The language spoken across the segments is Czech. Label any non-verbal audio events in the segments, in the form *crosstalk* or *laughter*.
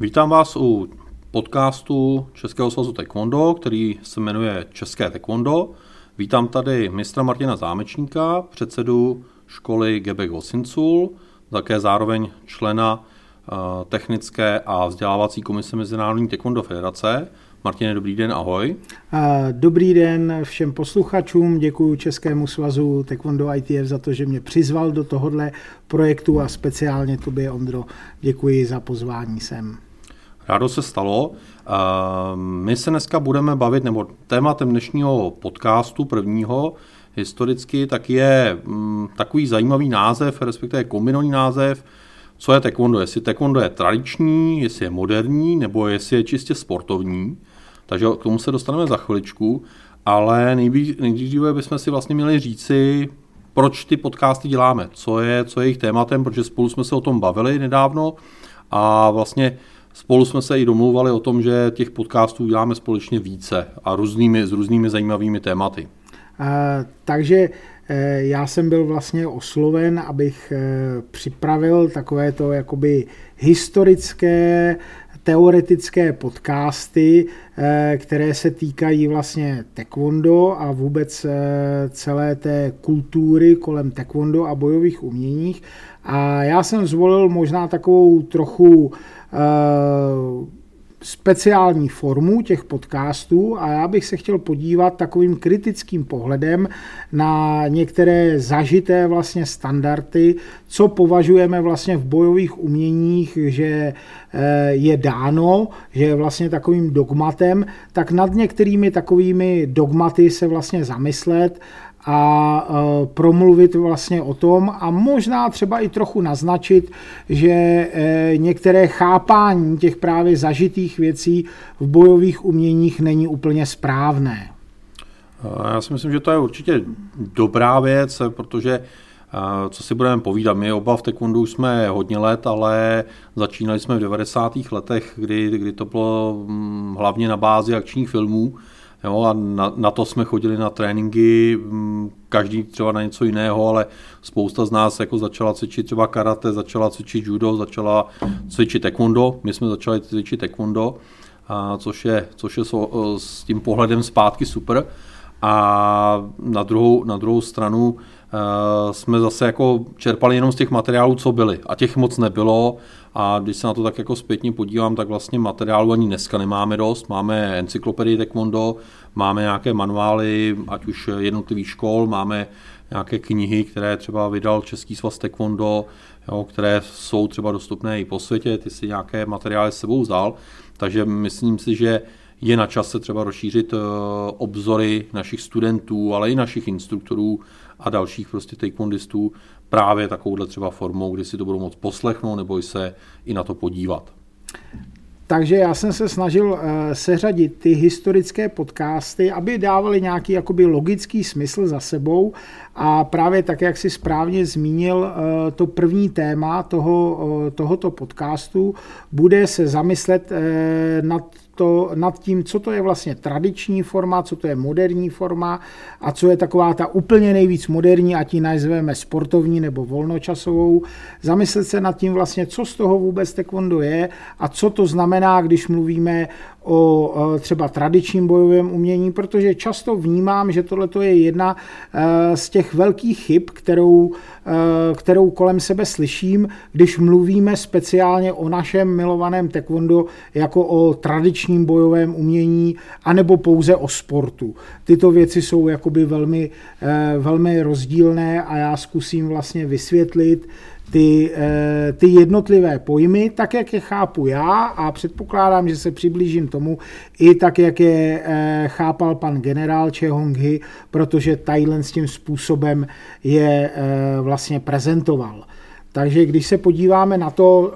Vítám vás u podcastu Českého svazu Taekwondo, který se jmenuje České Taekwondo. Vítám tady mistra Martina Zámečníka, předsedu školy Gebek Osincul, také zároveň člena uh, technické a vzdělávací komise Mezinárodní taekwondo federace. Martine, dobrý den, ahoj. Dobrý den všem posluchačům, děkuji Českému svazu Taekwondo ITF za to, že mě přizval do tohohle projektu a speciálně tobě, Ondro, děkuji za pozvání sem. Rádo se stalo. My se dneska budeme bavit, nebo tématem dnešního podcastu prvního historicky, tak je mm, takový zajímavý název, respektive kombinovaný název, co je taekwondo. Jestli taekwondo je tradiční, jestli je moderní, nebo jestli je čistě sportovní. Takže k tomu se dostaneme za chviličku, ale nejdříve bychom si vlastně měli říci, proč ty podcasty děláme, co je, co je jejich tématem, protože spolu jsme se o tom bavili nedávno a vlastně spolu jsme se i domlouvali o tom, že těch podcastů děláme společně více a různými, s různými zajímavými tématy. Uh, takže eh, já jsem byl vlastně osloven, abych eh, připravil takové to jakoby historické teoretické podcasty, eh, které se týkají vlastně taekwondo a vůbec eh, celé té kultury kolem taekwondo a bojových uměních. A já jsem zvolil možná takovou trochu eh, speciální formu těch podcastů a já bych se chtěl podívat takovým kritickým pohledem na některé zažité vlastně standardy, co považujeme vlastně v bojových uměních, že eh, je dáno, že je vlastně takovým dogmatem, tak nad některými takovými dogmaty se vlastně zamyslet a e, promluvit vlastně o tom a možná třeba i trochu naznačit, že e, některé chápání těch právě zažitých věcí v bojových uměních není úplně správné. Já si myslím, že to je určitě dobrá věc, protože co si budeme povídat, my oba v taekwondo jsme hodně let, ale začínali jsme v 90. letech, kdy, kdy to bylo mm, hlavně na bázi akčních filmů, Jo, a na, na to jsme chodili na tréninky, mm, každý třeba na něco jiného, ale spousta z nás jako začala cvičit třeba karate, začala cvičit judo, začala cvičit taekwondo. My jsme začali cvičit taekwondo, a což je, což je so, s tím pohledem zpátky super. A na druhou, na druhou stranu jsme zase jako čerpali jenom z těch materiálů, co byly. A těch moc nebylo. A když se na to tak jako zpětně podívám, tak vlastně materiálu ani dneska nemáme dost. Máme encyklopedii Taekwondo, máme nějaké manuály, ať už jednotlivých škol, máme nějaké knihy, které třeba vydal Český svaz Taekwondo, jo, které jsou třeba dostupné i po světě, ty si nějaké materiály s sebou vzal. Takže myslím si, že je na čase třeba rozšířit eh, obzory našich studentů, ale i našich instruktorů a dalších prostě taekwondistů právě takovouhle třeba formou, kdy si to budou moct poslechnout nebo se i na to podívat. Takže já jsem se snažil uh, seřadit ty historické podcasty, aby dávali nějaký jakoby logický smysl za sebou a právě tak, jak si správně zmínil, uh, to první téma toho, uh, tohoto podcastu bude se zamyslet nad to, nad tím, co to je vlastně tradiční forma, co to je moderní forma a co je taková ta úplně nejvíc moderní, ať ji nazveme sportovní nebo volnočasovou. Zamyslet se nad tím vlastně, co z toho vůbec taekwondo je a co to znamená, když mluvíme o třeba tradičním bojovém umění, protože často vnímám, že tohle je jedna e, z těch velkých chyb, kterou, e, kterou kolem sebe slyším, když mluvíme speciálně o našem milovaném taekwondo jako o tradičním bojovém umění, anebo pouze o sportu. Tyto věci jsou jakoby velmi, e, velmi rozdílné a já zkusím vlastně vysvětlit, ty, eh, ty jednotlivé pojmy, tak jak je chápu já a předpokládám, že se přiblížím tomu i tak, jak je eh, chápal pan generál Chehong-hi, protože Thailand s tím způsobem je eh, vlastně prezentoval. Takže když se podíváme na to,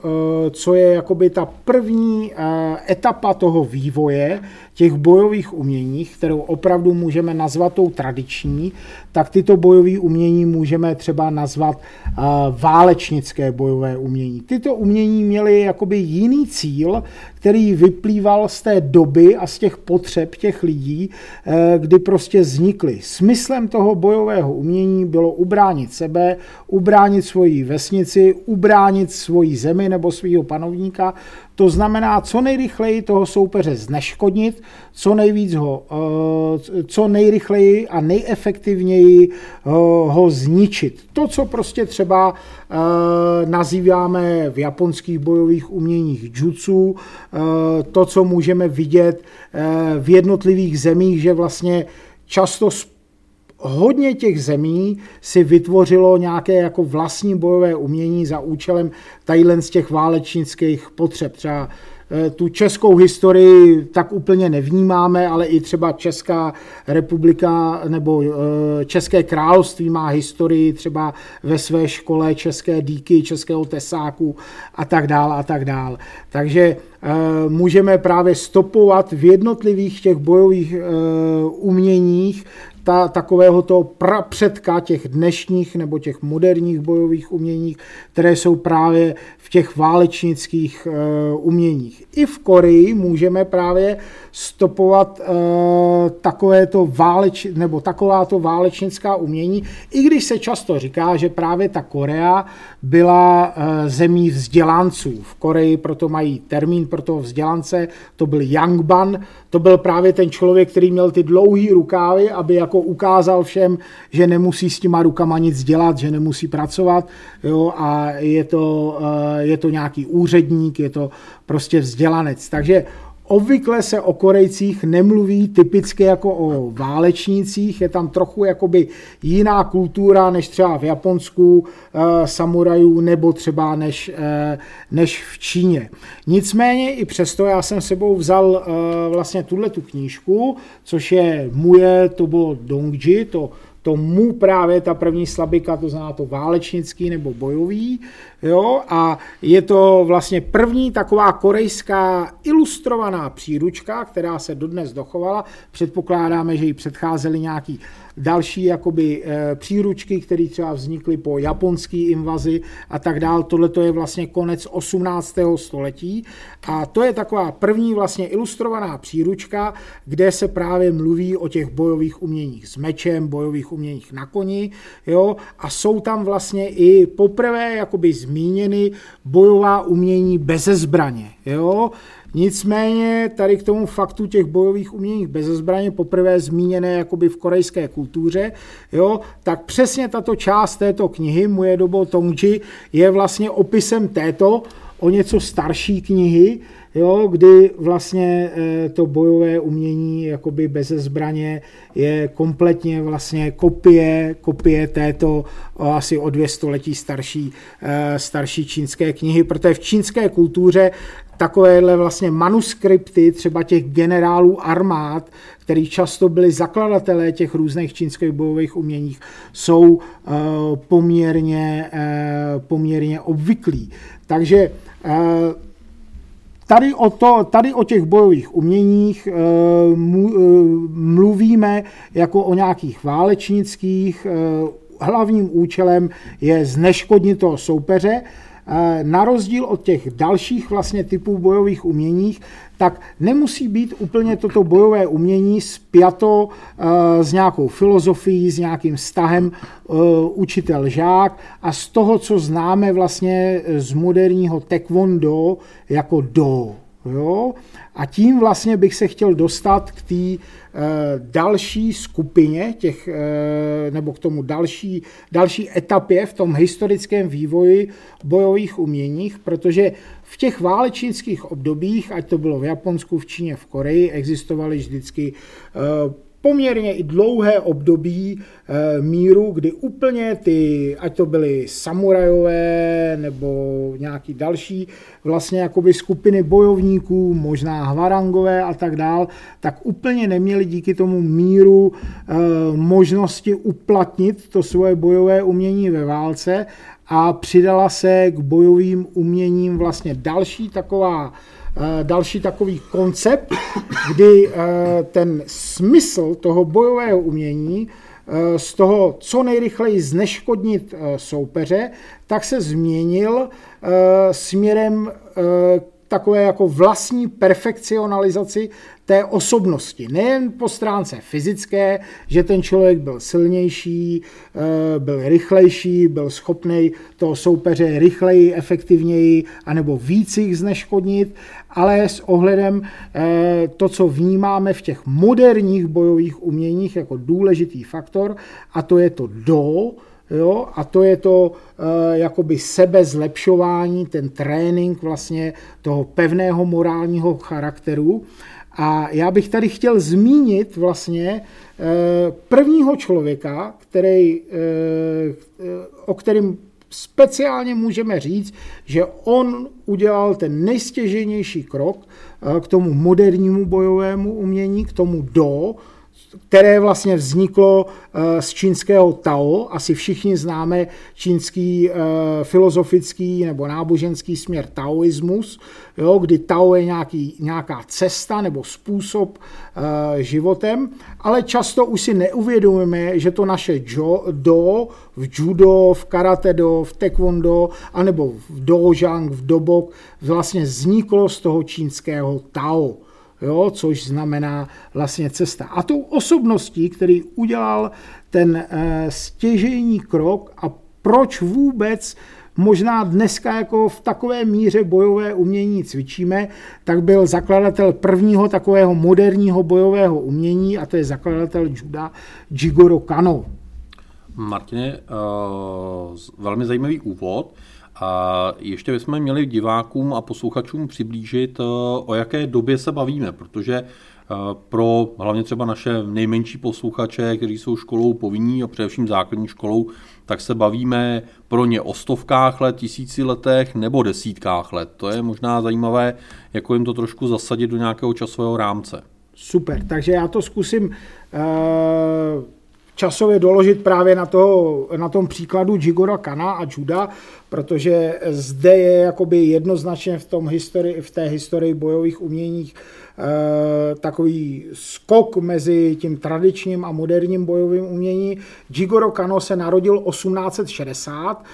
co je jakoby ta první etapa toho vývoje těch bojových uměních, kterou opravdu můžeme nazvat tou tradiční, tak tyto bojové umění můžeme třeba nazvat uh, válečnické bojové umění. Tyto umění měly jakoby jiný cíl, který vyplýval z té doby a z těch potřeb těch lidí, uh, kdy prostě vznikly. Smyslem toho bojového umění bylo ubránit sebe, ubránit svoji vesnici, ubránit svoji zemi nebo svého panovníka. To znamená, co nejrychleji toho soupeře zneškodnit, co nejvíc ho, eh, co nejrychleji a nejefektivněji eh, ho zničit. To, co prostě třeba nazýváme v japonských bojových uměních jutsu, to, co můžeme vidět v jednotlivých zemích, že vlastně často hodně těch zemí si vytvořilo nějaké jako vlastní bojové umění za účelem tadyhle z těch válečnických potřeb. Třeba eh, tu českou historii tak úplně nevnímáme, ale i třeba Česká republika nebo eh, České království má historii třeba ve své škole české díky, českého tesáku a tak dál a tak dál. Takže eh, můžeme právě stopovat v jednotlivých těch bojových uměních ta, takového toho předka těch dnešních nebo těch moderních bojových uměních, které jsou právě v těch válečnických uh, uměních. I v Koreji můžeme právě stopovat uh, takovéto váleč, nebo takováto válečnická umění, i když se často říká, že právě ta Korea byla uh, zemí vzdělanců. V Koreji proto mají termín pro toho vzdělance, to byl Yangban, to byl právě ten člověk, který měl ty dlouhé rukávy, aby jako ukázal všem, že nemusí s těma rukama nic dělat, že nemusí pracovat jo, a je to, eh, je to nějaký úředník, je to prostě vzdělanec. Takže Obvykle se o Korejcích nemluví typicky jako o válečnících, je tam trochu jakoby jiná kultura než třeba v Japonsku e, samurajů nebo třeba než, e, než v Číně. Nicméně i přesto já jsem sebou vzal e, vlastně tuhle tu knížku, což je Muje Tobo Dongji, to to mu právě ta první slabika, to znamená to válečnický nebo bojový, jo, a je to vlastně první taková korejská ilustrovaná příručka, která se dodnes dochovala. Předpokládáme, že jí předcházely nějaký další jakoby eh, příručky, které třeba vznikly po japonské invazi a tak dál. Tohle to je vlastně konec 18. století a to je taková první vlastně ilustrovaná příručka, kde se právě mluví o těch bojových uměních s mečem, bojových uměních na koni, jo, a jsou tam vlastně i poprvé jakoby zmíněny bojová umění bez zbraně, jo, Nicméně tady k tomu faktu těch bojových uměních bez zbraně, poprvé zmíněné jakoby v korejské kultuře, jo, tak přesně tato část této knihy, Moje dobo Tongji, je vlastně opisem této o něco starší knihy, jo, kdy vlastně eh, to bojové umění jakoby bez zbraně je kompletně vlastně kopie, kopie této asi o dvě století starší, eh, starší čínské knihy, protože v čínské kultuře takovéhle vlastně manuskripty třeba těch generálů armád, který často byli zakladatelé těch různých čínských bojových uměních, jsou eh, poměrně, poměrně obvyklí. Takže Tady o, to, tady o těch bojových uměních e, mu, e, mluvíme jako o nějakých válečnických. E, hlavním účelem je zneškodnit toho soupeře. Na rozdíl od těch dalších vlastně typů bojových uměních, tak nemusí být úplně toto bojové umění spjato eh, s nějakou filozofií, s nějakým vztahem eh, učitel-žák a z toho, co známe vlastně z moderního taekwondo jako do. Jo? A tím vlastně bych se chtěl dostat k té další skupině těch, nebo k tomu další, další etapě v tom historickém vývoji bojových uměních, protože v těch válečnických obdobích, ať to bylo v Japonsku, v Číně, v Koreji, existovaly vždycky e, poměrně i dlouhé období e, míru, kdy úplně ty, ať to byly samurajové nebo nějaký další vlastně jakoby skupiny bojovníků, možná hvarangové a tak dál, tak úplně neměli díky tomu míru e, možnosti uplatnit to svoje bojové umění ve válce a přidala se k bojovým uměním vlastně další taková eh, další takový koncept, kdy eh, ten smysl toho bojového umění eh, z toho co nejrychleji zneškodnit soupeře, tak se změnil směrem takové jako vlastní perfekcionalizaci té osobnosti. Nejen po stránce fyzické, že ten člověk byl silnější, eh, byl rychlejší, byl schopný toho soupeře rychleji, efektivněji anebo víc jich zneškodnit, ale s ohledem eh, to, co vnímáme v těch moderních bojových uměních jako důležitý faktor, a to je to do, Jo? A to je to e, jakoby sebezlepšování, ten trénink vlastně toho pevného morálního charakteru. A já bych tady chtěl zmínit vlastně e, prvního člověka, který, e, o kterém speciálně můžeme říct, že on udělal ten nejstěženější krok k tomu modernímu bojovému umění, k tomu do, které vlastně vzniklo eh, z čínského Tao. Asi všichni známe čínský eh, filozofický nebo náboženský směr taoismus, jo, kdy Tao je nějaký, nějaká cesta nebo způsob uh, životem, ale často už si neuvědomujeme, že to naše jo, do v judo, v karate do, v taekwondo, anebo v dojang, v dobok vlastně vzniklo z toho čínského Tao jo, což znamená vlastně cesta. A tou osobností, který udělal ten e, stěžejní krok a proč vůbec možná dneska jako v takové míře bojové umění cvičíme, tak byl zakladatel prvního takového moderního bojového umění a to je zakladatel juda Jigoro Kano. Martine, uh, velmi zajímavý úvod. A ještě bychom měli divákům a posluchačům přiblížit, eh, o jaké době se bavíme, protože eh, pro hlavně třeba naše nejmenší posluchače, kteří jsou školou povinní a především základní školou, tak se bavíme pro ně o stovkách let, tisíci letech nebo desítkách let. To je možná zajímavé, jako jim to trošku zasadit do nějakého časového rámce. Super, takže já to zkusím uh časově doložit právě na, toho, na tom příkladu Jigora Kana a Juda, protože zde je jakoby jednoznačně v, tom historii, v té historii bojových uměních takový skok mezi tím tradičním a moderním bojovým umění. Jigoro Kano se narodil 1860,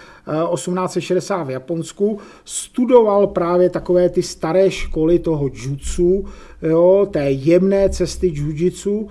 1860 v Japonsku, studoval právě takové ty staré školy toho jutsu, jo, té jemné cesty jujitsu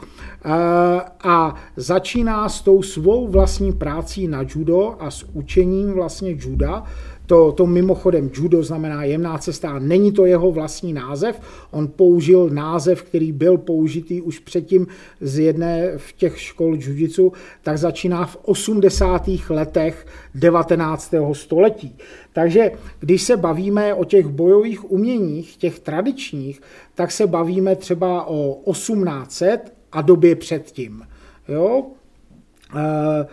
a začíná s tou svou vlastní prácí na judo a s učením vlastně juda, to, to mimochodem judo znamená jemná cesta, není to jeho vlastní název, on použil název, který byl použitý už předtím z jedné v těch škol jiu tak začíná v 80. letech 19. století. Takže když se bavíme o těch bojových uměních, těch tradičních, tak se bavíme třeba o 1800 a době předtím. Jo? E,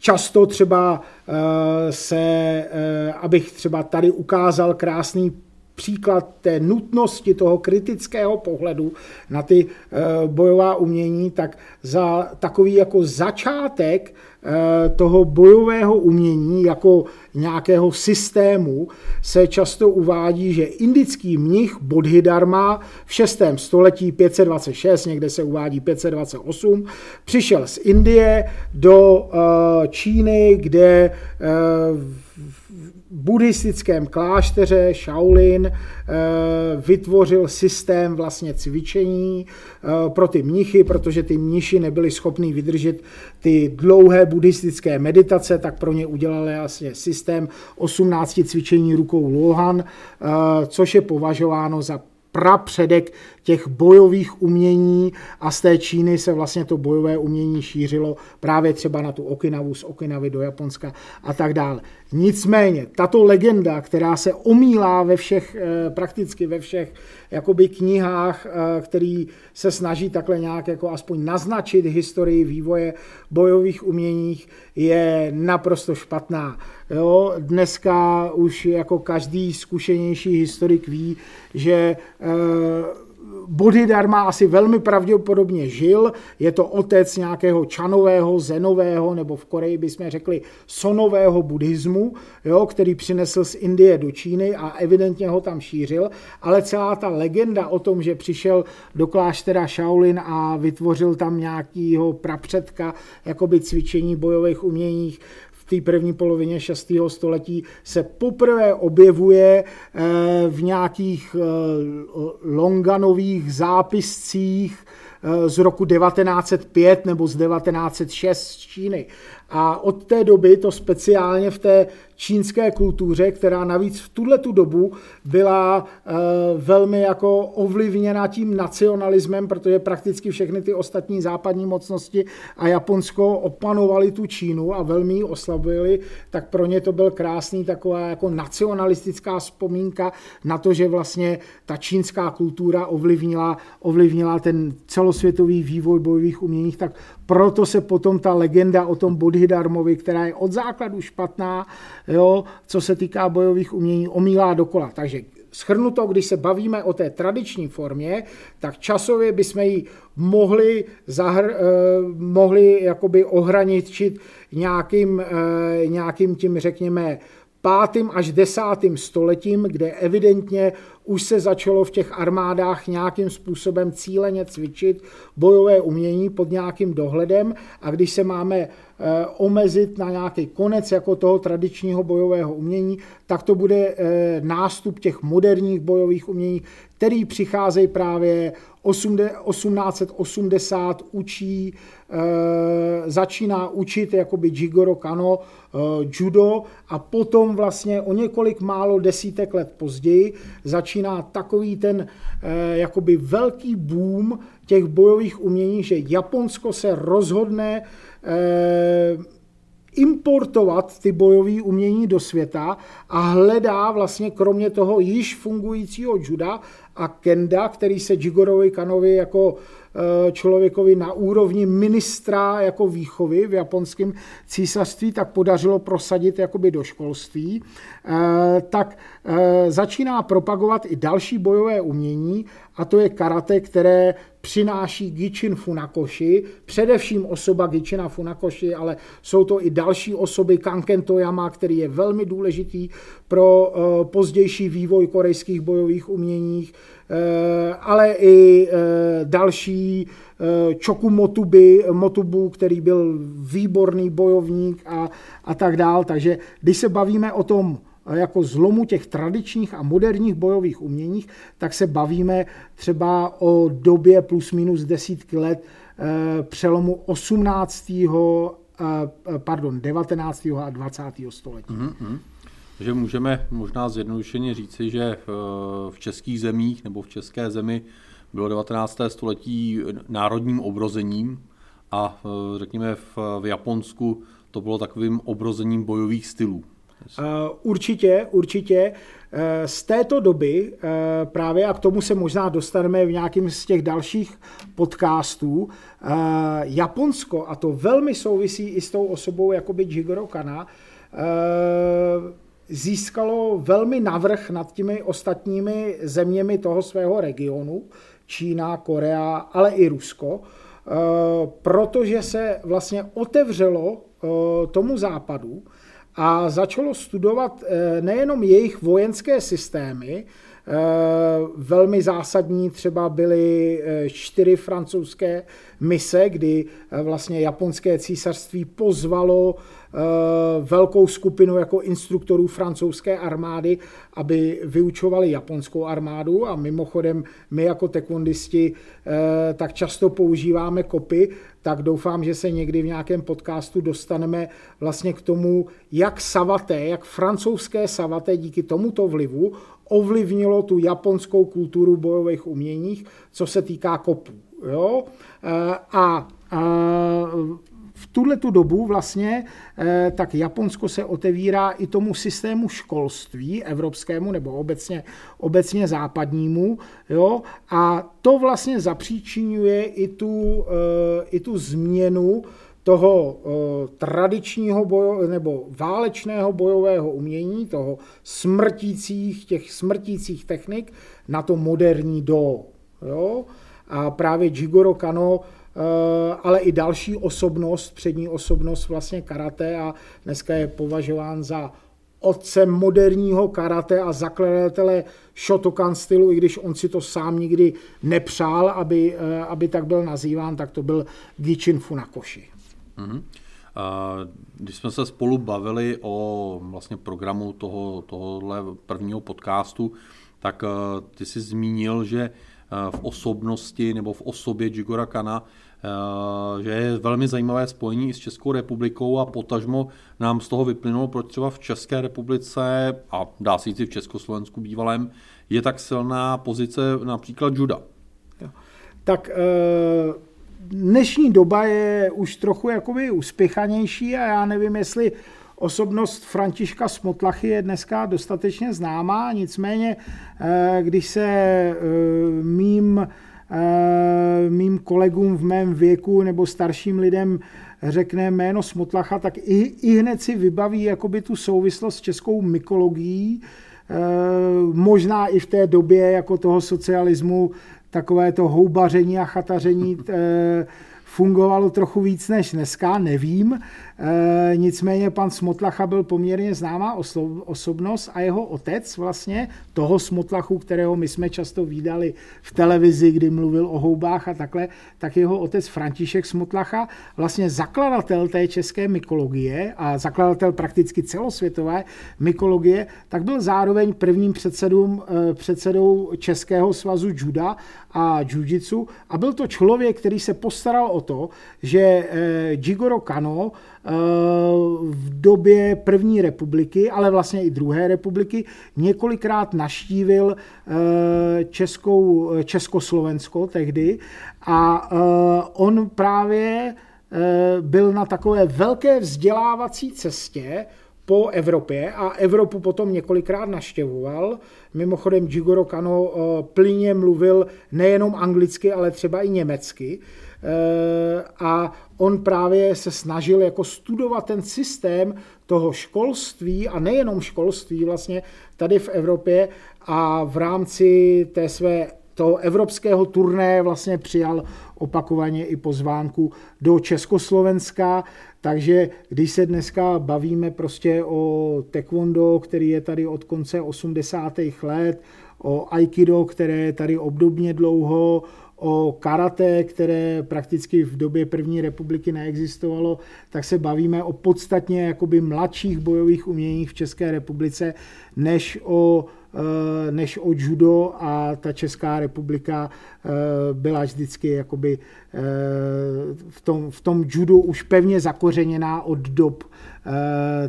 často třeba eh, se, eh, abych třeba tady ukázal krásný příklad té nutnosti toho kritického pohledu na ty eh, bojová umění, tak za takový jako začátek Eh, toho bojového umění jako nějakého systému se často uvádí, že indický mnich Bodhidharma v 6. století 526, někde se uvádí 528, přišel z Indie do eh, Číny, kde buddhistickém klášteře Shaolin eh, vytvořil systém vlastně cvičení eh, pro ty mnichy, protože ty mniši nebyli schopni vydržet ty dlouhé buddhistické meditace, tak pro ně udělali vlastně systém 18 cvičení rukou Lohan, eh, což je považováno za prapředek těch bojových umění a z té Číny se vlastně to bojové umění šířilo právě třeba na tu Okinavu, z Okinavy do Japonska a tak dále. Nicméně, tato legenda, která se omílá ve všech, eh, prakticky ve všech jakoby knihách, eh, který se snaží takhle nějak jako aspoň naznačit historii vývoje bojových uměních, je naprosto špatná. Jo, dneska už jako každý zkušenější historik ví, že e, Bodhidharma asi velmi pravděpodobně žil, je to otec nějakého čanového, zenového, nebo v Koreji bychom řekli sonového buddhismu, jo, který přinesl z Indie do Číny a evidentně ho tam šířil, ale celá ta legenda o tom, že přišel do kláštera Shaolin a vytvořil tam nějakýho prapředka jakoby cvičení bojových uměních, té první polovině 6. století se poprvé objevuje v nějakých longanových zápiscích z roku 1905 nebo z 1906 z Číny. A od té doby to speciálně v té čínské kultuře, která navíc v tuhle tu dobu byla e, velmi jako ovlivněna tím nacionalismem, protože prakticky všechny ty ostatní západní mocnosti a Japonsko opanovali tu Čínu a velmi ji oslabili, tak pro ně to byl krásný taková jako nacionalistická vzpomínka na to, že vlastně ta čínská kultura ovlivnila, ovlivnila ten celosvětový vývoj bojových umění, tak proto se potom ta legenda o tom Bodhidharmovi, která je od základu špatná, jo, co se týká bojových umění, omílá dokola. Takže schrnuto, když se bavíme o té tradiční formě, tak časově bychom ji mohli, zahr, eh, mohli jakoby ohraničit nějakým, eh, nějakým tím, řekněme, pátým až desátým stoletím, kde evidentně už se začalo v těch armádách nějakým způsobem cíleně cvičit bojové umění pod nějakým dohledem. A když se máme eh, omezit na nějaký konec jako toho tradičního bojového umění, tak to bude eh, nástup těch moderních bojových umění, který přicházejí právě 1880 učí, eh, začíná učit jakoby Jigoro Kano judo a potom vlastně o několik málo desítek let později začíná takový ten jakoby velký boom těch bojových umění, že Japonsko se rozhodne importovat ty bojové umění do světa a hledá vlastně kromě toho již fungujícího juda a kenda, který se Jigorovi Kanovi jako Eh, člověkovi na úrovni ministra jako výchovy v japonském císařství, tak podařilo prosadit jakoby do školství, eh, tak eh, začíná propagovat i další bojové umění, a to je karate, které přináší Gichin Funakoshi, především osoba Gichina Funakoshi, ale jsou to i další osoby, Kanken Toyama, který je velmi důležitý pro pozdější vývoj korejských bojových uměních, Eh, ale i eh, další eh, Choku Motuby, Motubu, který byl výborný bojovník a, a tak dál. Takže když se bavíme o tom jako zlomu těch tradičních a moderních bojových uměních, tak se bavíme třeba o době plus minus desítky let přelomu 18. pardon, 19. a 20. století. Mm-hmm. Takže můžeme možná zjednodušeně říci, že v českých zemích nebo v české zemi bylo 19. století národním obrozením a řekněme v, Japonsku to bylo takovým obrozením bojových stylů. Určitě, určitě. E, z této doby e, právě, a k tomu se možná dostaneme v nějakým z těch dalších podcastů, Japonsko, a to velmi souvisí i s tou osobou jakoby Jigoro Kana, získalo velmi navrh nad těmi ostatními zeměmi toho svého regionu, Čína, Korea, ale i Rusko, eh, protože se vlastně otevřelo eh, tomu západu a začalo studovat eh, nejenom jejich vojenské systémy, velmi zásadní třeba byly čtyři francouzské mise, kdy vlastně japonské císařství pozvalo Eh, velkou skupinu jako instruktorů francouzské armády, aby vyučovali japonskou armádu. A mimochodem my jako tekondisti eh, tak často používáme kopy, tak doufám, že se někdy v nějakém podcastu dostaneme vlastně k tomu, jak savaté, jak francouzské savaté díky tomuto vlivu ovlivnilo tu japonskou kulturu bojových uměních, co se týká kopů. Jo? Eh, a, a v tuhle tu dobu vlastně eh, tak Japonsko se otevírá i tomu systému školství evropskému nebo obecně, obecně západnímu. Jo? A to vlastně zapříčinuje i tu, eh, i tu změnu toho eh, tradičního bojo, nebo válečného bojového umění, toho smrtících, těch smrtících technik na to moderní do. Jo? A právě Jigoro Kano ale i další osobnost, přední osobnost vlastně karate a dneska je považován za otcem moderního karate a zakladatele Shotokan stylu, i když on si to sám nikdy nepřál, aby, eh, aby tak byl nazýván, tak to byl Gichin Funakoshi. Mm-hmm. Když jsme se spolu bavili o vlastně programu toho, tohohle prvního podcastu, tak ty jsi zmínil, že v osobnosti nebo v osobě Jigora Kana Eh, že je velmi zajímavé spojení s Českou republikou a potažmo nám z toho vyplynulo, proč třeba v České republice a dá se říct v Československu bývalém je tak silná pozice například juda. Tak eh, dnešní doba je už trochu jakoby uspěchanější a já nevím, jestli osobnost Františka Smotlachy je dneska dostatečně známá, nicméně eh, když se mým Eh, mým kolegům v mém věku nebo starším lidem řekne jméno Smotlacha, tak i, i hned si vybaví jakoby tu souvislost s českou mykologií, eh, možná i v té době jako toho socialismu takové to houbaření a chataření eh, fungovalo trochu víc než dneska, nevím. E, nicméně pan Smotlacha byl poměrně známá osobnost a jeho otec vlastně, toho Smotlachu, kterého my jsme často výdali v televizi, kdy mluvil o houbách a takhle, tak jeho otec František Smotlacha, vlastně zakladatel té české mykologie a zakladatel prakticky celosvětové mykologie, tak byl zároveň prvním předsedům, e, předsedou Českého svazu juda a jiu a byl to člověk, který se postaral o to, že e, Jigoro Kano Eh, v době první republiky, ale vlastně i druhé republiky, několikrát naštívil eh, Českou, Československo tehdy a eh, on právě byl na takové velké vzdělávací cestě po Evropě a Evropu potom několikrát naštěvoval. Mimochodem Jigoro Kano plně mluvil nejenom anglicky, ale třeba i německy. Eh, a on právě se snažil jako studovat ten systém toho školství a nejenom školství vlastně tady v Evropě a v rámci té své toho evropského turné vlastně přijal opakovaně i pozvánku do Československa, takže když se dneska bavíme prostě o taekwondo, který je tady od konce 80. let, o aikido, které je tady obdobně dlouho, o karate, které prakticky v době první republiky neexistovalo, tak se bavíme o podstatně jakoby mladších bojových uměních v České republice, než o než o judo a ta Česká republika eh, byla vždycky jakoby eh, v tom, v tom judu už pevně zakořeněná od dob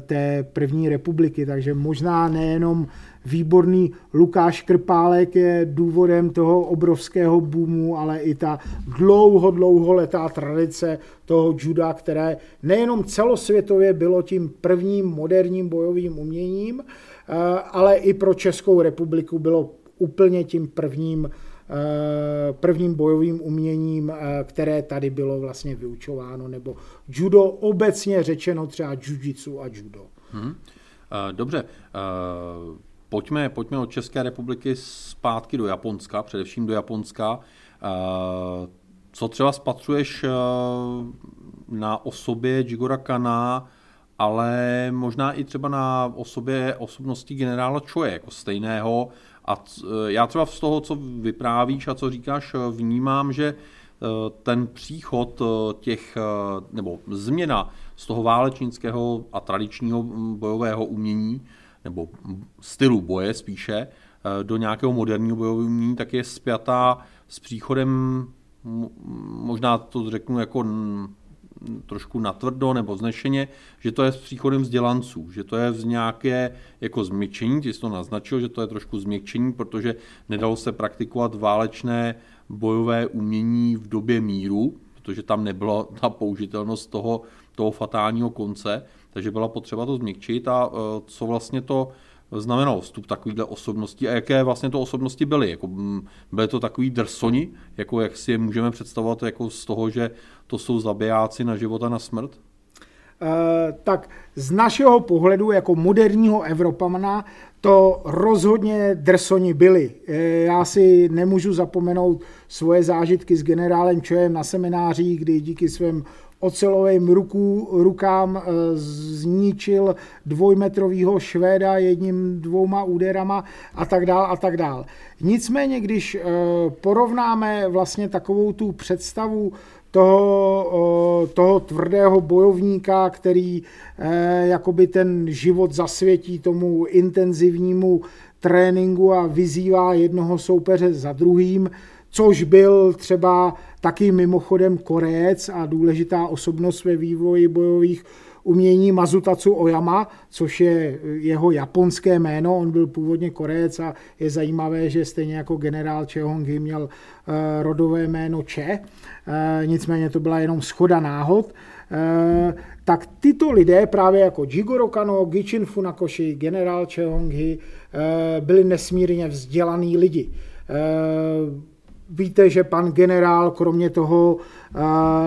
té první republiky, takže možná nejenom výborný Lukáš Krpálek je důvodem toho obrovského boomu, ale i ta dlouho, dlouholetá tradice toho juda, které nejenom celosvětově bylo tím prvním moderním bojovým uměním, eh, ale i pro Českou republiku bylo úplně tím prvním eh, prvním bojovým uměním, eh, které tady bylo vlastně vyučováno, nebo judo obecně řečeno třeba jiu a judo. Hmm. Dobře, Pojďme, pojďme od České republiky zpátky do Japonska, především do Japonska. Eh, co třeba spatřuješ eh, na osobě Jigora Kana, ale možná i třeba na osobě osobnosti generála Choje, jako stejného. A eh, já třeba z toho, co vyprávíš a co říkáš, vnímám, že ten příchod těch, nebo změna z toho válečnického a tradičního bojového umění nebo stylu boje spíše, do nějakého moderního bojového umění, tak je spjatá s příchodem, možná to řeknu jako trošku natvrdo nebo znešeně, že to je s příchodem vzdělanců, že to je z nějaké jako změkčení, ty jsi to naznačil, že to je trošku změkčení, protože nedalo se praktikovat válečné bojové umění v době míru, protože tam nebyla ta použitelnost toho, toho fatálního konce, takže byla potřeba to změkčit a e, co vlastně to znamenalo vstup takovýchhle osobností a jaké vlastně to osobnosti byly. Jako, byly to takový drsoni, jako jak si je můžeme představovat jako z toho, že to jsou zabijáci na život a na smrt? E, tak z našeho pohledu jako moderního Evropana to rozhodně drsoni byli. E, já si nemůžu zapomenout svoje zážitky s generálem Čojem na semináři, kdy díky svém ocelovým ruku, rukám zničil dvojmetrového Švéda jedním dvouma úderama a tak dál a tak dál. Nicméně, když porovnáme vlastně takovou tu představu toho, toho tvrdého bojovníka, který eh, jakoby ten život zasvětí tomu intenzivnímu tréninku a vyzývá jednoho soupeře za druhým, což byl třeba taky mimochodem Korejec a důležitá osobnost ve vývoji bojových umění Mazutatsu Oyama, což je jeho japonské jméno. On byl původně Korejec a je zajímavé, že stejně jako generál Chehong měl eh, rodové jméno Che, eh, nicméně to byla jenom schoda náhod eh, tak tyto lidé, právě jako Jigoro Kano, Gichin Funakoshi, generál Chehonghi, byli nesmírně vzdělaný lidi. Víte, že pan generál, kromě toho,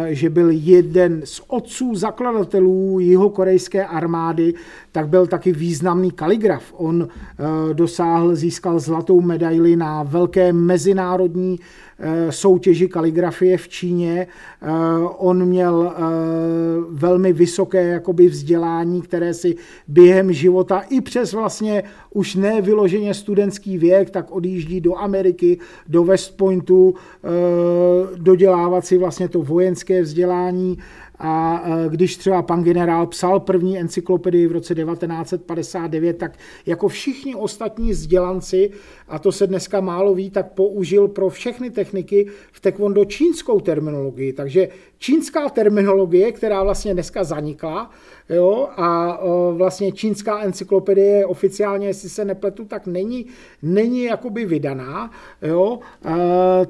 že byl jeden z otců zakladatelů jihokorejské armády, tak byl taky významný kaligraf. On dosáhl, získal zlatou medaili na velké mezinárodní Eh, soutěži kaligrafie v Číně. Eh, on měl velmi vysoké jakoby vzdělání, které si během života i přes vlastně už ne vyloženě studentský věk, tak odjíždí do Ameriky, do West Pointu, dodělávat si vlastně to vojenské vzdělání a když třeba pan generál psal první encyklopedii v roce 1959, tak jako všichni ostatní vzdělanci, a to se dneska málo ví, tak použil pro všechny techniky v taekwondo čínskou terminologii. Takže čínská terminologie, která vlastně dneska zanikla, jo, a vlastně čínská encyklopedie oficiálně, jestli se nepletu, tak není, není jakoby vydaná, jo,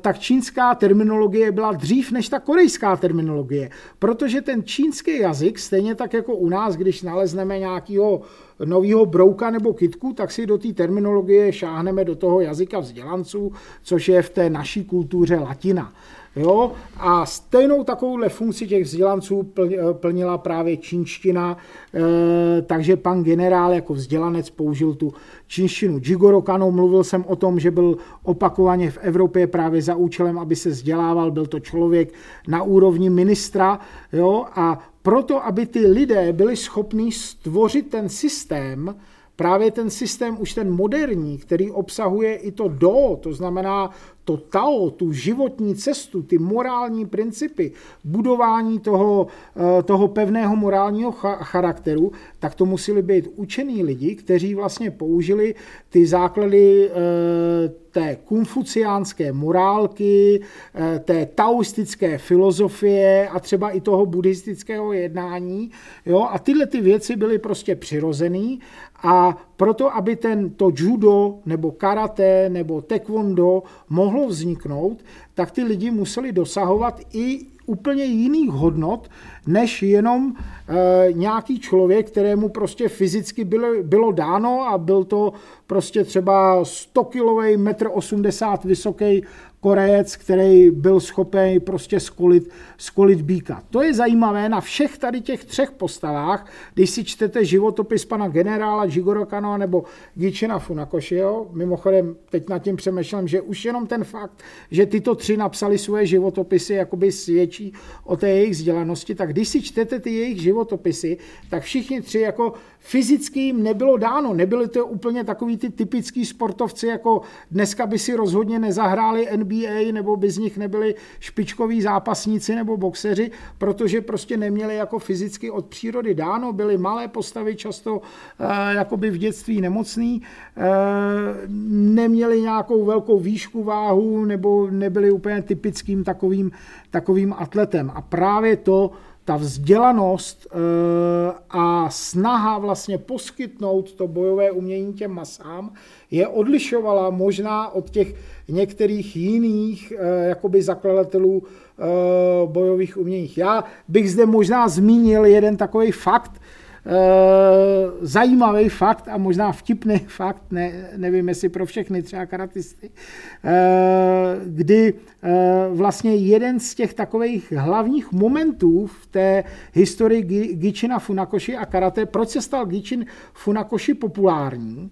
tak čínská terminologie byla dřív než ta korejská terminologie, protože ten čínský jazyk, stejně tak jako u nás, když nalezneme nějakého nového brouka nebo kitku, tak si do té terminologie šáhneme do toho jazyka vzdělanců, což je v té naší kultuře latina. Jo? A stejnou takovouhle funkci těch vzdělanců plnila právě čínština, e, takže pan generál jako vzdělanec použil tu čínštinu. Jigoro Kano, mluvil jsem o tom, že byl opakovaně v Evropě právě za účelem, aby se vzdělával, byl to člověk na úrovni ministra jo? a proto, aby ty lidé byli schopni stvořit ten systém, právě ten systém už ten moderní, který obsahuje i to do, to znamená to Tao, tu životní cestu, ty morální principy, budování toho, eh, toho pevného morálního charakteru, tak to museli být učení lidi, kteří vlastně použili ty základy eh, té konfuciánské morálky, eh, té taoistické filozofie a třeba i toho buddhistického jednání. Jo? A tyhle ty věci byly prostě přirozený a proto, aby ten, to judo nebo karate nebo taekwondo mohlo vzniknout, tak ty lidi museli dosahovat i úplně jiných hodnot, než jenom e, nějaký člověk, kterému prostě fyzicky bylo, bylo dáno a byl to prostě třeba 100 kilový, 1,80 m vysoký Korejec, který byl schopen prostě skolit, skolit býka. To je zajímavé na všech tady těch třech postavách, když si čtete životopis pana generála Jigoro Kano nebo Gichina Funakoshiho. Mimochodem, teď nad tím přemýšlím, že už jenom ten fakt, že tyto tři napsali svoje životopisy, jakoby svědčí o té jejich vzdělanosti, tak když si čtete ty jejich životopisy, tak všichni tři jako fyzicky jim nebylo dáno. Nebyli to úplně takový ty typický sportovci, jako dneska by si rozhodně nezahráli NBA, nebo by z nich nebyli špičkoví zápasníci nebo boxeři, protože prostě neměli jako fyzicky od přírody dáno, byly malé postavy, často eh, jakoby v dětství nemocný, eh, neměli nějakou velkou výšku váhu, nebo nebyli úplně typickým takovým, takovým atletem. A právě to ta vzdělanost eh, a snaha vlastně poskytnout to bojové umění těm masám je odlišovala možná od těch některých jiných eh, jakoby zakladatelů eh, bojových umění. Já bych zde možná zmínil jeden takový fakt, zajímavý fakt a možná vtipný *laughs* fakt, ne, nevím jestli pro všechny třeba karatisty, eh, kdy eh, vlastně jeden z těch takových hlavních momentů v té historii Gichina Funakoshi a karate, proč se stal Gichin Funakoshi populární,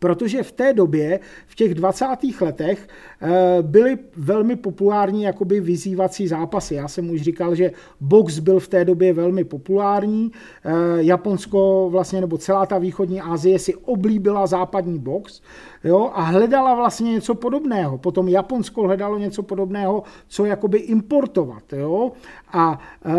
protože v té době, v těch 20. letech, eh, byly velmi populární jakoby vyzývací zápasy. Já jsem už říkal, že box byl v té době velmi populární. Eh, Japonsko vlastně, nebo celá ta východní Asie si oblíbila západní box jo, a hledala vlastně něco podobného. Potom Japonsko hledalo něco podobného, co jakoby importovat. Jo, a e,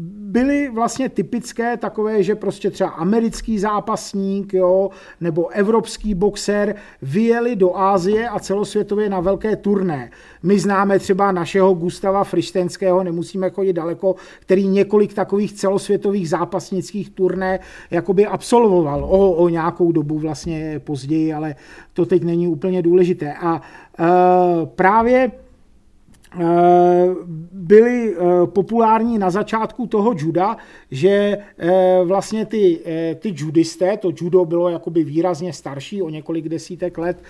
byly vlastně typické takové, že prostě třeba americký zápasník jo, nebo evropský boxer vyjeli do Ázie a celosvětově na velké turné. My známe třeba našeho Gustava Frištenského, nemusíme chodit daleko, který několik takových celosvětových zápasnických turné jakoby absolvoval o, o nějakou dobu vlastně později, ale to teď není úplně důležité. A e, právě byly eh, populární na začátku toho juda, že eh, vlastně ty, ty judisté, to judo bylo jakoby výrazně starší, o několik desítek let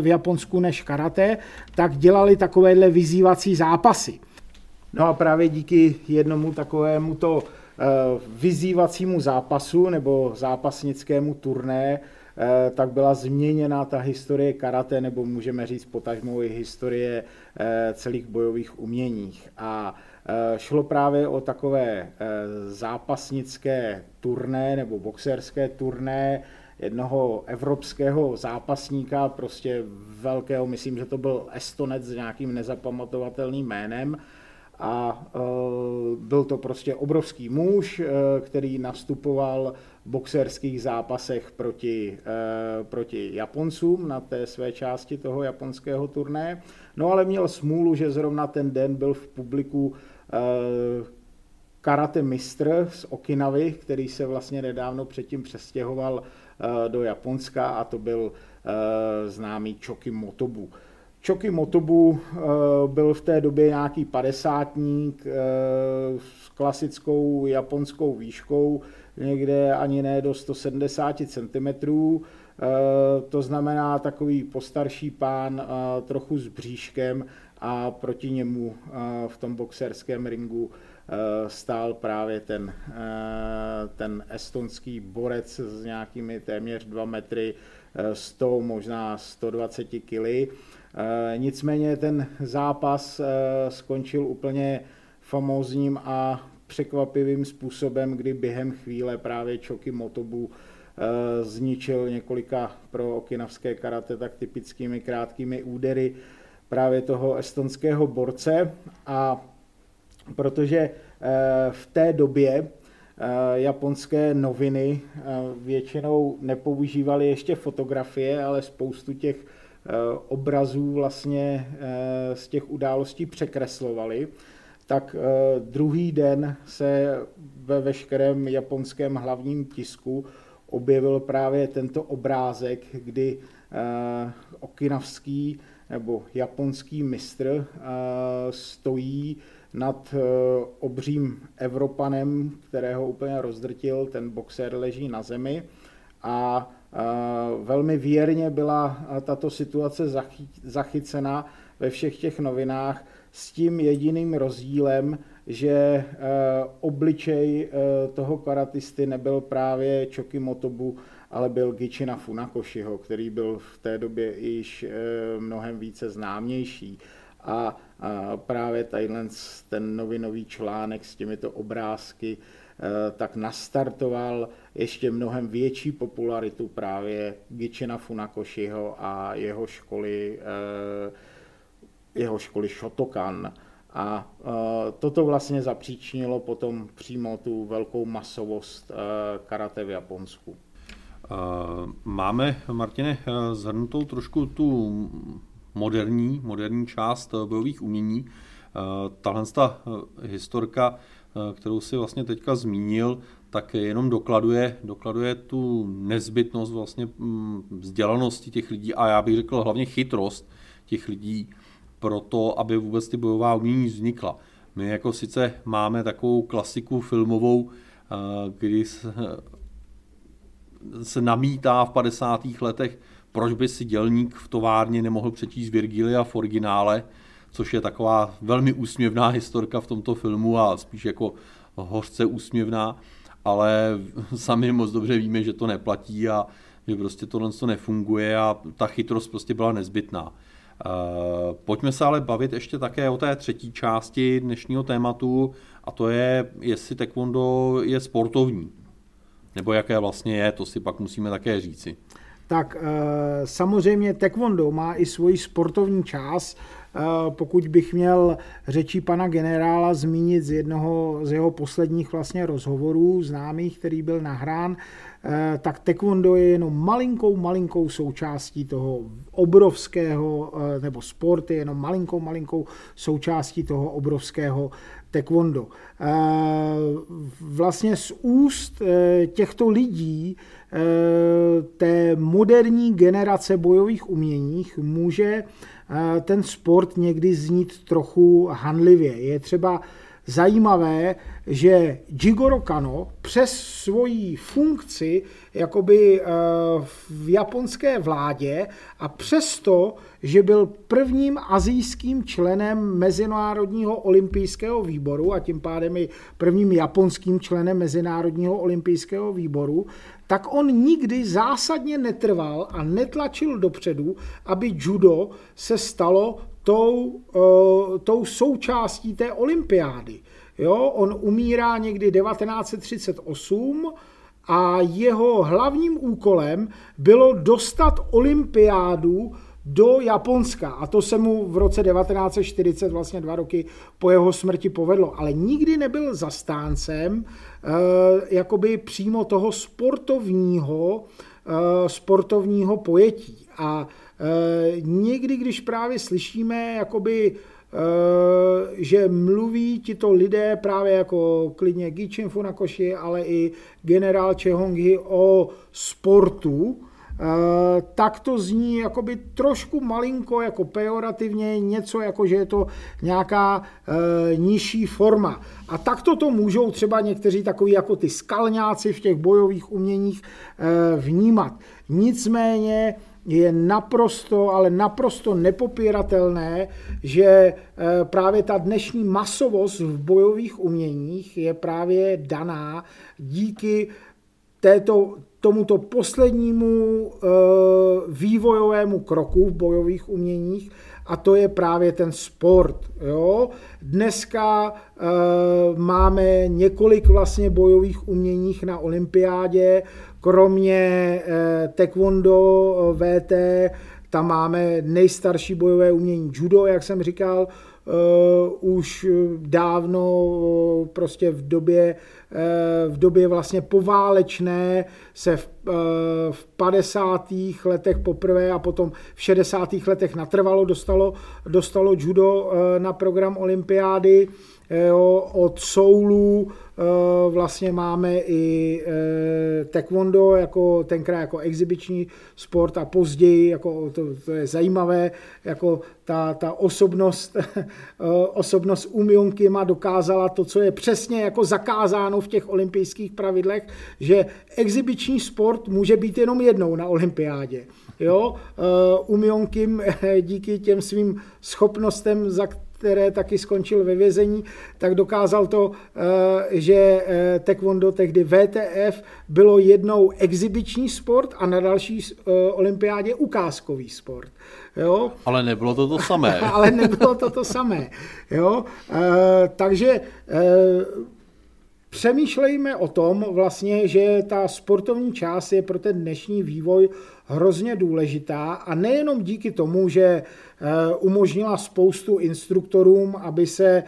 v Japonsku než karate, tak dělali takovéhle vyzývací zápasy. No a právě díky jednomu takovému to vyzývacímu zápasu nebo zápasnickému turné Eh, tak byla změněna ta historie karate, nebo můžeme říct potažmou i historie eh, celých bojových uměních. A eh, šlo právě o takové zápasnické turné nebo boxerské turné jednoho evropského zápasníka, prostě velkého, myslím, že to byl Estonec s nějakým nezapamatovatelným jménem, a byl to prostě obrovský muž, který nastupoval boxerských zápasech proti, eh, proti Japoncům na té své části toho japonského turné. No ale měl smůlu, že zrovna ten den byl v publiku karate mistr z Okinavy, který se vlastně nedávno předtím přestěhoval do Japonska a to byl známý Choki Motobu. Choki Motobu byl v té době nějaký padesátník s klasickou japonskou výškou, někde ani ne do 170 cm. Eh, to znamená takový postarší pán, eh, trochu s bříškem a proti němu eh, v tom boxerském ringu stál právě ten, ten estonský borec s nějakými téměř 2 metry, 100, možná 120 kg. Nicméně ten zápas skončil úplně famózním a překvapivým způsobem, kdy během chvíle právě Choki Motobu eh, zničil několika pro okinavské karate tak typickými krátkými údery právě toho estonského borce. A protože eh, v té době eh, japonské noviny většinou nepoužívaly ještě fotografie, ale spoustu těch obrazů vlastně z těch událostí překreslovali tak eh, druhý den se ve veškerém japonském hlavním tisku objevil právě tento obrázek, kdy eh, okinavský nebo japonský mistr eh, stojí nad obřím Evropanem, kterého úplně rozdrtil, ten boxer leží na zemi a velmi věrně byla tato situace zachycena ve všech těch novinách, s tím jediným rozdílem, že eh, obličej eh, toho karatisty nebyl právě Choki Motobu, ale byl Gichina Funakoshiho, který byl v té době již eh, mnohem více známější. A, právě tadyhle ten novinový článek s těmito obrázky tak nastartoval ještě mnohem větší popularitu právě Gichina Funakoshiho a jeho školy jeho školy Shotokan. A uh, toto vlastně zapříčinilo potom přímo tu velkou masovost karate v Japonsku. Máme, Martine, zhrnutou trošku tu moderní, moderní část bojových umění. Tahle ta historka, kterou si vlastně teďka zmínil, tak jenom dokladuje, dokladuje tu nezbytnost vlastně mm, vzdělanosti těch lidí a já bych řekl hlavně chytrost těch lidí, pro to, aby vůbec ty bojová umění vznikla. My jako sice máme takovou klasiku filmovou, eh, kdy se namítá v 50. letech, proč by si dělník v továrně nemohl přečíst Virgilia v originále, což je taková velmi úsměvná historka v tomto filmu a spíš jako hořce úsměvná, ale *laughs* sami moc dobře víme, že to neplatí a že prostě tohle to nefunguje a ta chytrost prostě byla nezbytná. Pojďme se ale bavit ještě také o té třetí části dnešního tématu a to je, jestli taekwondo je sportovní. Nebo jaké vlastně je, to si pak musíme také říci. Tak eh, samozřejmě taekwondo má i svoji sportovní část. Eh, pokud bych měl řečí pana generála zmínit z jednoho z jeho posledních vlastně rozhovorů známých, který byl nahrán, eh, tak taekwondo je jenom malinkou, malinkou součástí toho obrovského, nebo sport je jenom malinkou, malinkou součástí toho obrovského taekwondo. Vlastně z úst těchto lidí Eh, té moderní generace bojových uměních může eh, ten sport někdy znít trochu hanlivě. Je třeba zajímavé, že Jigoro Kano přes svoji funkci jakoby eh, v japonské vládě a přesto, že byl prvním azijským členem Mezinárodního olympijského výboru a tím pádem i prvním japonským členem Mezinárodního olympijského výboru, tak on nikdy zásadně netrval a netlačil dopředu, aby judo se stalo tou, uh, tou součástí té olympiády. Jo, on umírá někdy 1938 a jeho hlavním úkolem bylo dostat olympiádu do Japonska. A to se mu v roce 1940, vlastně dva roky po jeho smrti povedlo. Ale nikdy nebyl zastáncem jakoby přímo toho sportovního, eh, sportovního pojetí. A eh, někdy, když právě slyšíme jakoby že mluví tito lidé právě jako klidně Gichin Funakoshi, ale i generál Chehonghi o sportu, Eh, tak to zní jakoby trošku malinko jako pejorativně, něco jako, že je to nějaká e, nižší forma. A takto to můžou třeba někteří takový jako ty skalňáci v těch bojových uměních e, vnímat. Nicméně je naprosto, ale naprosto nepopíratelné, že právě ta dnešní masovost v bojových uměních je právě daná díky této, tomuto poslednímu uh, vývojovému kroku v bojových uměních a to je právě ten sport. Jo? Dneska uh, máme několik vlastně bojových uměních na olympiádě, kromě uh, taekwondo, VT, tam máme nejstarší bojové umění judo, jak jsem říkal, uh, už dávno uh, prostě v době v době vlastně poválečné se v, v 50. letech poprvé a potom v 60. letech natrvalo dostalo, dostalo judo na program olympiády. Jo, od soulů Eh, vlastně máme i eh, taekwondo jako tenkrát jako exibiční sport a později, jako to, to je zajímavé, jako ta, ta osobnost, *laughs* eh, osobnost Umionky má dokázala to, co je přesně jako zakázáno v těch olympijských pravidlech, že exibiční sport může být jenom jednou na olympiádě. Jo? Umionkim *laughs* díky těm svým schopnostem, za které taky skončil ve vězení, tak dokázal to, eh, že eh, taekwondo tehdy VTF bylo jednou exibiční sport a na další eh, olympiádě ukázkový sport. Jo? Ale nebylo to to samé. *laughs* Ale nebylo to to samé. Jo? Takže přemýšlejme o tom vlastně, že ta sportovní část je pro ten dnešní vývoj hrozně důležitá a nejenom díky tomu, že eh, umožnila spoustu instruktorům, aby se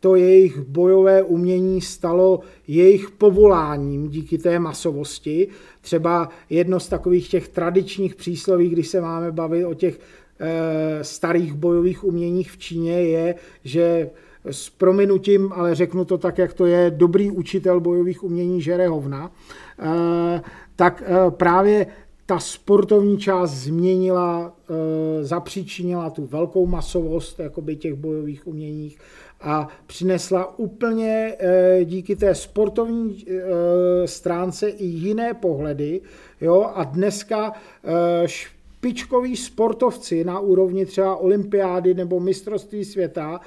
to jejich bojové umění stalo jejich povoláním díky té masovosti. Třeba jedno z takových těch tradičních přísloví, když se máme bavit o těch eh, starých bojových uměních v Číně, je, že s prominutím, ale řeknu to tak, jak to je, dobrý učitel bojových umění žere hovna, eh, tak právě ta sportovní část změnila, e, zapříčinila tu velkou masovost jakoby těch bojových uměních a přinesla úplně díky té sportovní stránce i jiné pohledy. Jo? A dneska špičkoví sportovci na úrovni třeba olympiády nebo mistrovství světa,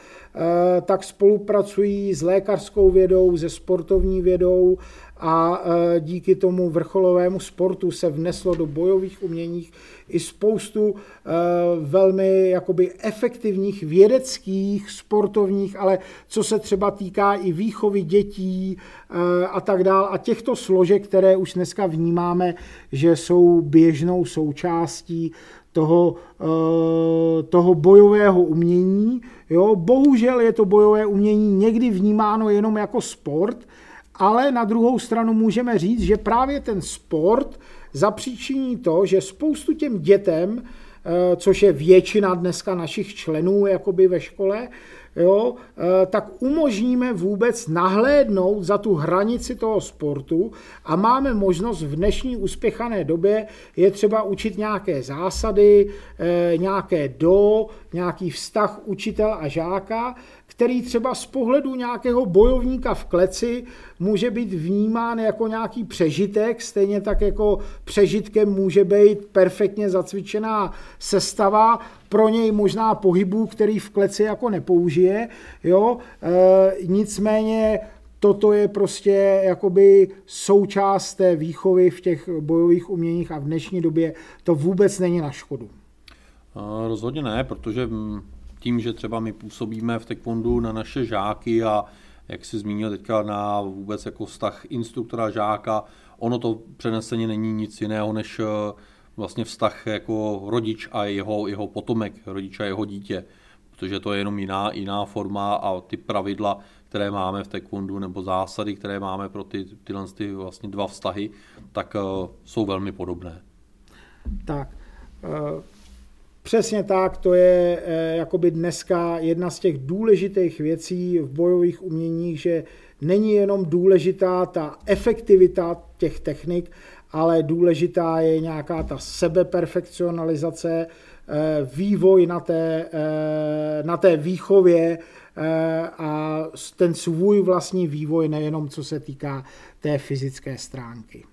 tak spolupracují s lékařskou vědou, se sportovní vědou a e, díky tomu vrcholovému sportu se vneslo do bojových uměních i spoustu e, velmi jakoby efektivních vědeckých, sportovních, ale co se třeba týká i výchovy dětí a tak dále a těchto složek, které už dneska vnímáme, že jsou běžnou součástí toho, toho bojového umění. Jo, bohužel je to bojové umění někdy vnímáno jenom jako sport, ale na druhou stranu můžeme říct, že právě ten sport zapříčiní to, že spoustu těm dětem, eh, což je většina dneska našich členů jakoby ve škole, jo, eh, tak umožníme vůbec nahlédnout za tu hranici toho sportu a máme možnost v dnešní uspěchané době je třeba učit nějaké zásady, eh, nějaké do, nějaký vztah učitel a žáka, který třeba z pohledu nějakého bojovníka v kleci může být vnímán jako nějaký přežitek, stejně tak jako přežitkem může být perfektně zacvičená sestava, pro něj možná pohybů, který v kleci jako nepoužije, jo, e, nicméně toto je prostě jakoby součást té výchovy v těch bojových uměních a v dnešní době to vůbec není na škodu. Rozhodně ne, protože tím, že třeba my působíme v taekwondu na naše žáky a jak si zmínil teďka na vůbec jako vztah instruktora žáka, ono to přeneseně není nic jiného než eh, vlastně vztah jako rodič a jeho, jeho potomek, rodič a jeho dítě, protože to je jenom jiná, jiná forma a ty pravidla, které máme v taekwondu nebo zásady, které máme pro ty, tyhle ty vlastně dva vztahy, tak uh, jsou velmi podobné. Tak, uh Přesně tak, to je eh, jakoby dneska jedna z těch důležitých věcí v bojových uměních, že není jenom důležitá ta efektivita těch technik, ale důležitá je nějaká ta sebeperfekcionalizace, vývoj na té, eh, na té výchově a ten svůj vlastní vývoj, nejenom co se týká té fyzické stránky.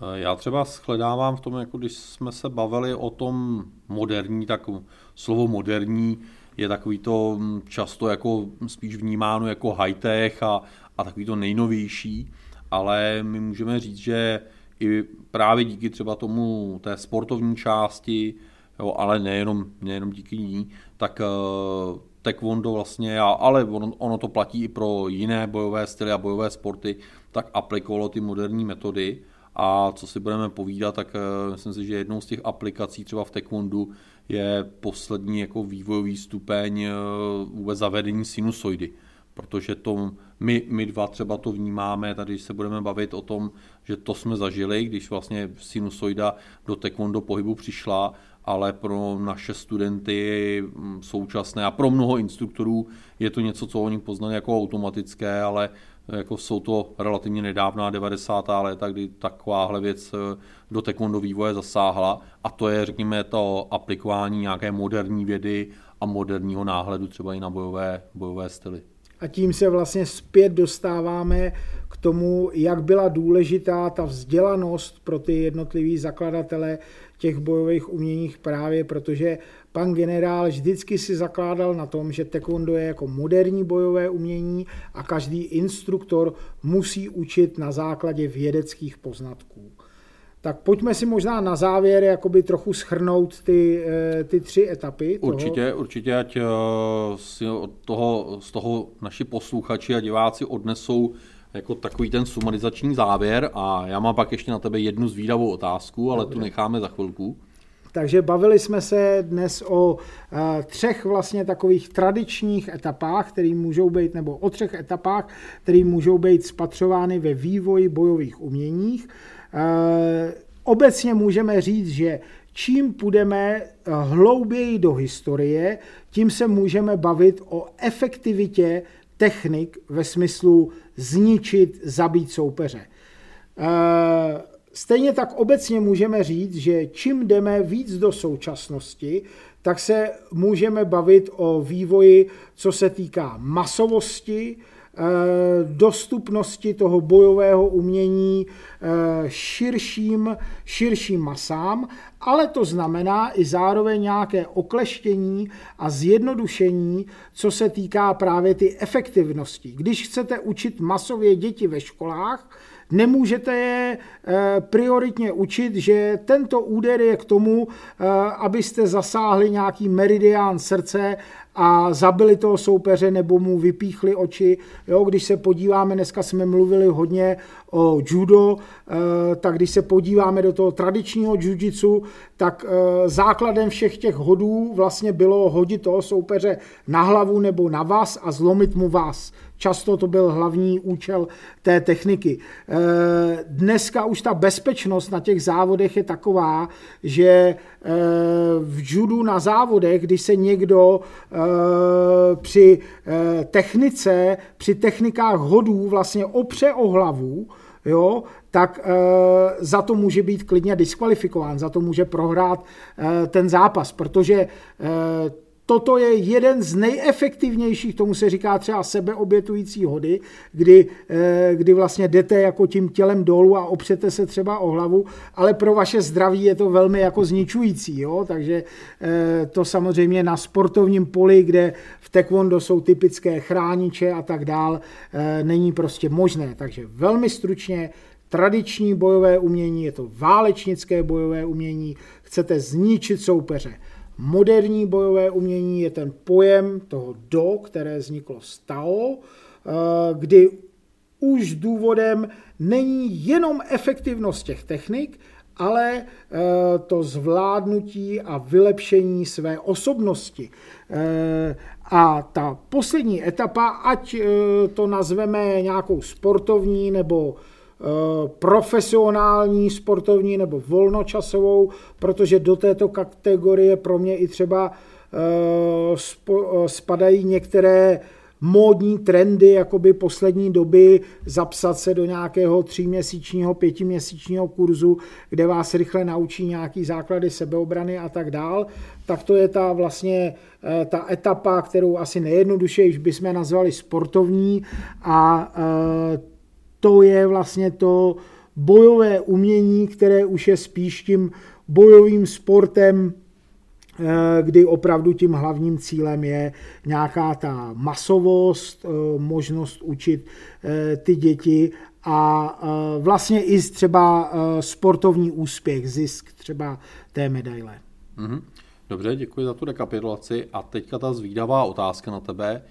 Eh, já třeba shledávám v tom, jako když jsme se bavili o tom moderní, tak slovo moderní je takový to hm, často jako spíš vnímáno jako high-tech a, a takový to nejnovější, ale my můžeme říct, že i právě díky třeba tomu té sportovní části, jo, ale nejenom, nejenom díky ní, tak uh, taekwondo vlastně, ale ono, ono to platí i pro jiné bojové styly a bojové sporty, tak aplikovalo ty moderní metody a co si budeme povídat, tak uh, myslím si, že jednou z těch aplikací třeba v Taekwondu je poslední jako vývojový stupeň uh, vůbec zavedení sinusoidy. Protože to my, my dva třeba to vnímáme, tady se budeme bavit o tom, že to jsme zažili, když vlastně sinusoida do taekwondo pohybu přišla, ale pro naše studenty mm, současné a pro mnoho instruktorů je to něco, co oni poznali jako automatické, ale jako jsou to relativně nedávná 90. léta, kdy takováhle věc eh, do taekwondo vývoje zasáhla a to je, řekněme, to aplikování nějaké moderní vědy a moderního náhledu třeba i na bojové, bojové styly. A tím se vlastně zpět dostáváme k tomu, jak byla důležitá ta vzdělanost pro ty jednotlivý zakladatele těch bojových uměních právě, protože pan generál vždycky si zakládal na tom, že taekwondo je jako moderní bojové umění a každý instruktor musí učit na základě vědeckých poznatků. Tak pojďme si možná na závěr jakoby trochu schrnout ty, eh, ty tři etapy. Toho. Určitě, určitě, ať eh, si od toho, z toho naši posluchači a diváci odnesou jako takový ten sumarizační závěr a já mám pak ještě na tebe jednu zvídavou otázku, ale Dobře. tu necháme za chvilku. Takže bavili jsme se dnes o uh, třech vlastně takových tradičních etapách, které můžou být, nebo o třech etapách, které můžou být spatřovány ve vývoji bojových uměních. Uh, obecně můžeme říct, že čím půjdeme hlouběji do historie, tím se můžeme bavit o efektivitě technik ve smyslu zničit, zabít soupeře. Uh, Stejně tak obecně můžeme říct, že čím jdeme víc do současnosti, tak se můžeme bavit o vývoji, co se týká masovosti, eh, dostupnosti toho bojového umění eh, širším, širším masám, ale to znamená i zároveň nějaké okleštění a zjednodušení, co se týká právě ty efektivnosti. Když chcete učit masově děti ve školách, Nemůžete je prioritně učit, že tento úder je k tomu, abyste zasáhli nějaký meridián srdce a zabili toho soupeře nebo mu vypíchli oči. Jo, když se podíváme, dneska jsme mluvili hodně o judo, eh, tak když se podíváme do toho tradičního jiu tak eh, základem všech těch hodů vlastně bylo hodit toho soupeře na hlavu nebo na vás a zlomit mu vás. Často to byl hlavní účel té techniky. Eh, dneska už ta bezpečnost na těch závodech je taková, že eh, v judu na závodech, když se někdo při technice, při technikách hodů vlastně opře o hlavu, jo, tak e, za to může být klidně diskvalifikován, za to může prohrát e, ten zápas, protože e, toto je jeden z nejefektivnějších, tomu se říká třeba sebeobětující hody, kdy, eh, kdy vlastně jdete jako tím tělem dolů a opřete se třeba o hlavu, ale pro vaše zdraví je to velmi jako zničující, jo? takže eh, to samozřejmě na sportovním poli, kde v taekwondo jsou typické chrániče a tak dál, eh, není prostě možné. Takže velmi stručně, tradiční bojové umění, je to válečnické bojové umění, chcete zničit soupeře Moderní bojové umění je ten pojem toho do, které vzniklo z Tao, eh, kdy už důvodem není jenom efektivnost těch technik, ale eh, to zvládnutí a vylepšení své osobnosti. Eh, a ta poslední etapa, ať to nazveme nějakou sportovní nebo profesionální sportovní nebo volnočasovou, protože do této kategorie pro mě i třeba eh, eh, spadají některé módní trendy jakoby poslední doby zapsat se do nějakého tříměsíčního, pětiměsíčního kurzu, kde vás rychle naučí nějaký základy sebeobrany a tak dál, tak to je ta vlastně ta etapa, kterou asi nejjednodušeji bychom nazvali sportovní a to je vlastně to bojové umění, které už je spíš tím bojovým sportem, eh, kdy opravdu tím hlavním cílem je nějaká ta masovost, eh, možnost učit eh, ty děti a vlastně i třeba sportovní úspěch, zisk třeba té medaile. Mhm. Dobře, děkuji za tu rekapitulaci. A teďka ta zvídavá otázka na tebe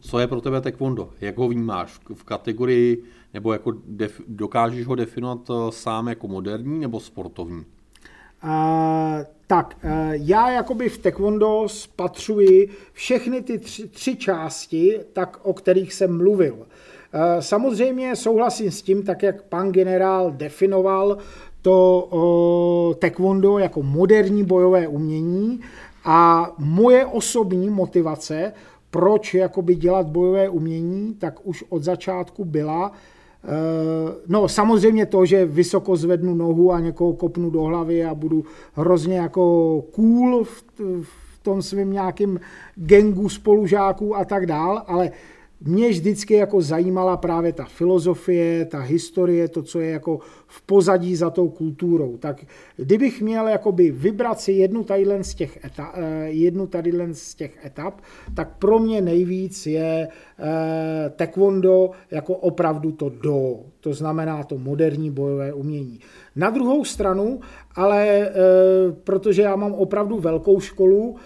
co je pro tebe taekwondo? Jak ho vnímáš? V kategorii, nebo jako def, dokážeš ho definovat eh, sám jako moderní nebo sportovní? Uh, tak, uh, já jakoby v taekwondo spatřuji všechny ty tři, tři části, tak o kterých jsem mluvil. Uh, samozřejmě souhlasím s tím, tak jak pan generál definoval to uh, taekwondo jako moderní bojové umění a moje osobní motivace proč jakoby dělat bojové umění, tak už od začátku byla. Eh, no samozřejmě to, že vysoko zvednu nohu a někoho kopnu do hlavy a budu hrozně jako cool v, v tom svém nějakým gengu spolužáků a tak dál, ale mě vždycky jako zajímala právě ta filozofie, ta historie, to, co je jako v pozadí za tou kulturou. Tak kdybych měl jakoby vybrat si jednu tadyhle z těch, eta, eh, jednu z těch etap, tak pro mě nejvíc je eh, taekwondo jako opravdu to do, to znamená to moderní bojové umění. Na druhou stranu, ale eh, protože já mám opravdu velkou školu,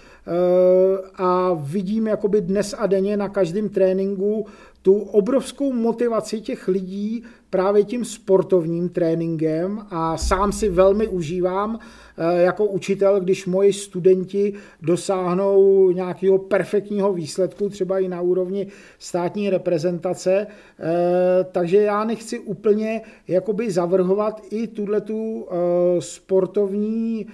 a vidím jakoby dnes a denně na každém tréninku tu obrovskou motivaci těch lidí právě tím sportovním tréninkem a sám si velmi užívám eh, jako učitel, když moji studenti dosáhnou nějakého perfektního výsledku, třeba i na úrovni státní reprezentace, eh, takže já nechci úplně jakoby zavrhovat i tuhle tu sportovní,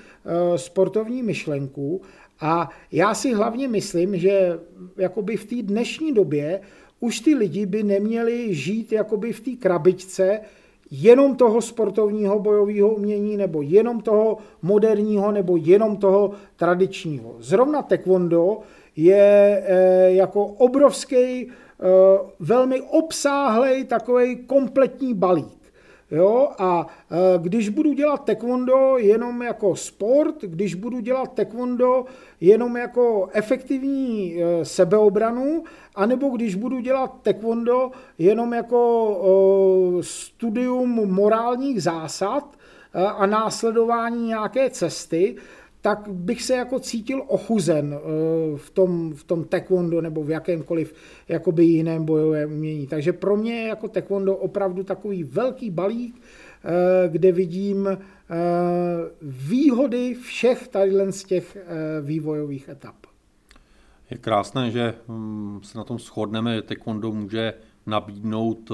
sportovní myšlenku, a já si hlavně myslím, že jakoby v té dnešní době už ty lidi by neměli žít jakoby v té krabičce jenom toho sportovního bojového umění, nebo jenom toho moderního, nebo jenom toho tradičního. Zrovna taekwondo je e, jako obrovský, e, velmi obsáhlej takový kompletní balík. Jo? A když budu dělat taekwondo jenom jako sport, když budu dělat taekwondo jenom jako efektivní sebeobranu, anebo když budu dělat taekwondo jenom jako studium morálních zásad a následování nějaké cesty, tak bych se jako cítil ochuzen eh, v tom, v tom taekwondo nebo v jakémkoliv jakoby jiném bojovém umění. Takže pro mě je jako taekwondo opravdu takový velký balík, eh, kde vidím eh, výhody všech tady z těch vývojových etap. Je krásné, že hm, se na tom shodneme, že taekwondo může nabídnout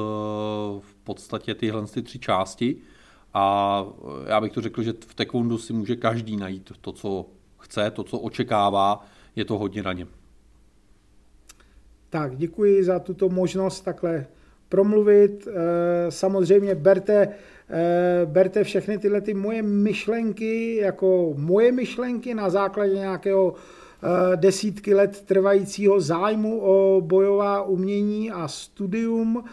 v podstatě tyhle ty tři části. A já bych to řekl, že v taekwondu si může každý najít to, co chce, to, co očekává, je to hodně na něm. Tak, děkuji za tuto možnost takhle promluvit. Eh, samozřejmě berte, eh, berte všechny tyhle ty moje myšlenky jako moje myšlenky na základě nějakého eh, desítky let trvajícího zájmu o bojová umění a studium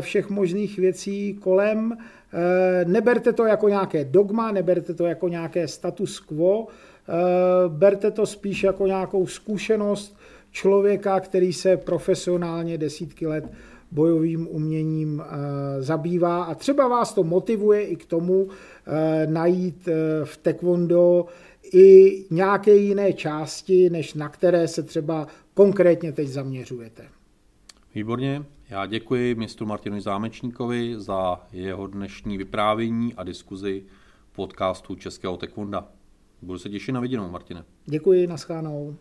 všech možných věcí kolem. Eh, neberte to jako nějaké dogma, neberte to jako nějaké status quo, eh, berte to spíš jako nějakou zkušenost člověka, který se profesionálně desítky let bojovým uměním eh, zabývá. A třeba vás to motivuje i k tomu najít v taekwondo i nějaké jiné části, než na které se třeba konkrétně teď zaměřujete. Výborně, já děkuji mistru Martinu Zámečníkovi za jeho dnešní vyprávění a diskuzi podcastu Českého Tekvonda. Budu se těšit na viděnou, Martine. Děkuji, naschánou.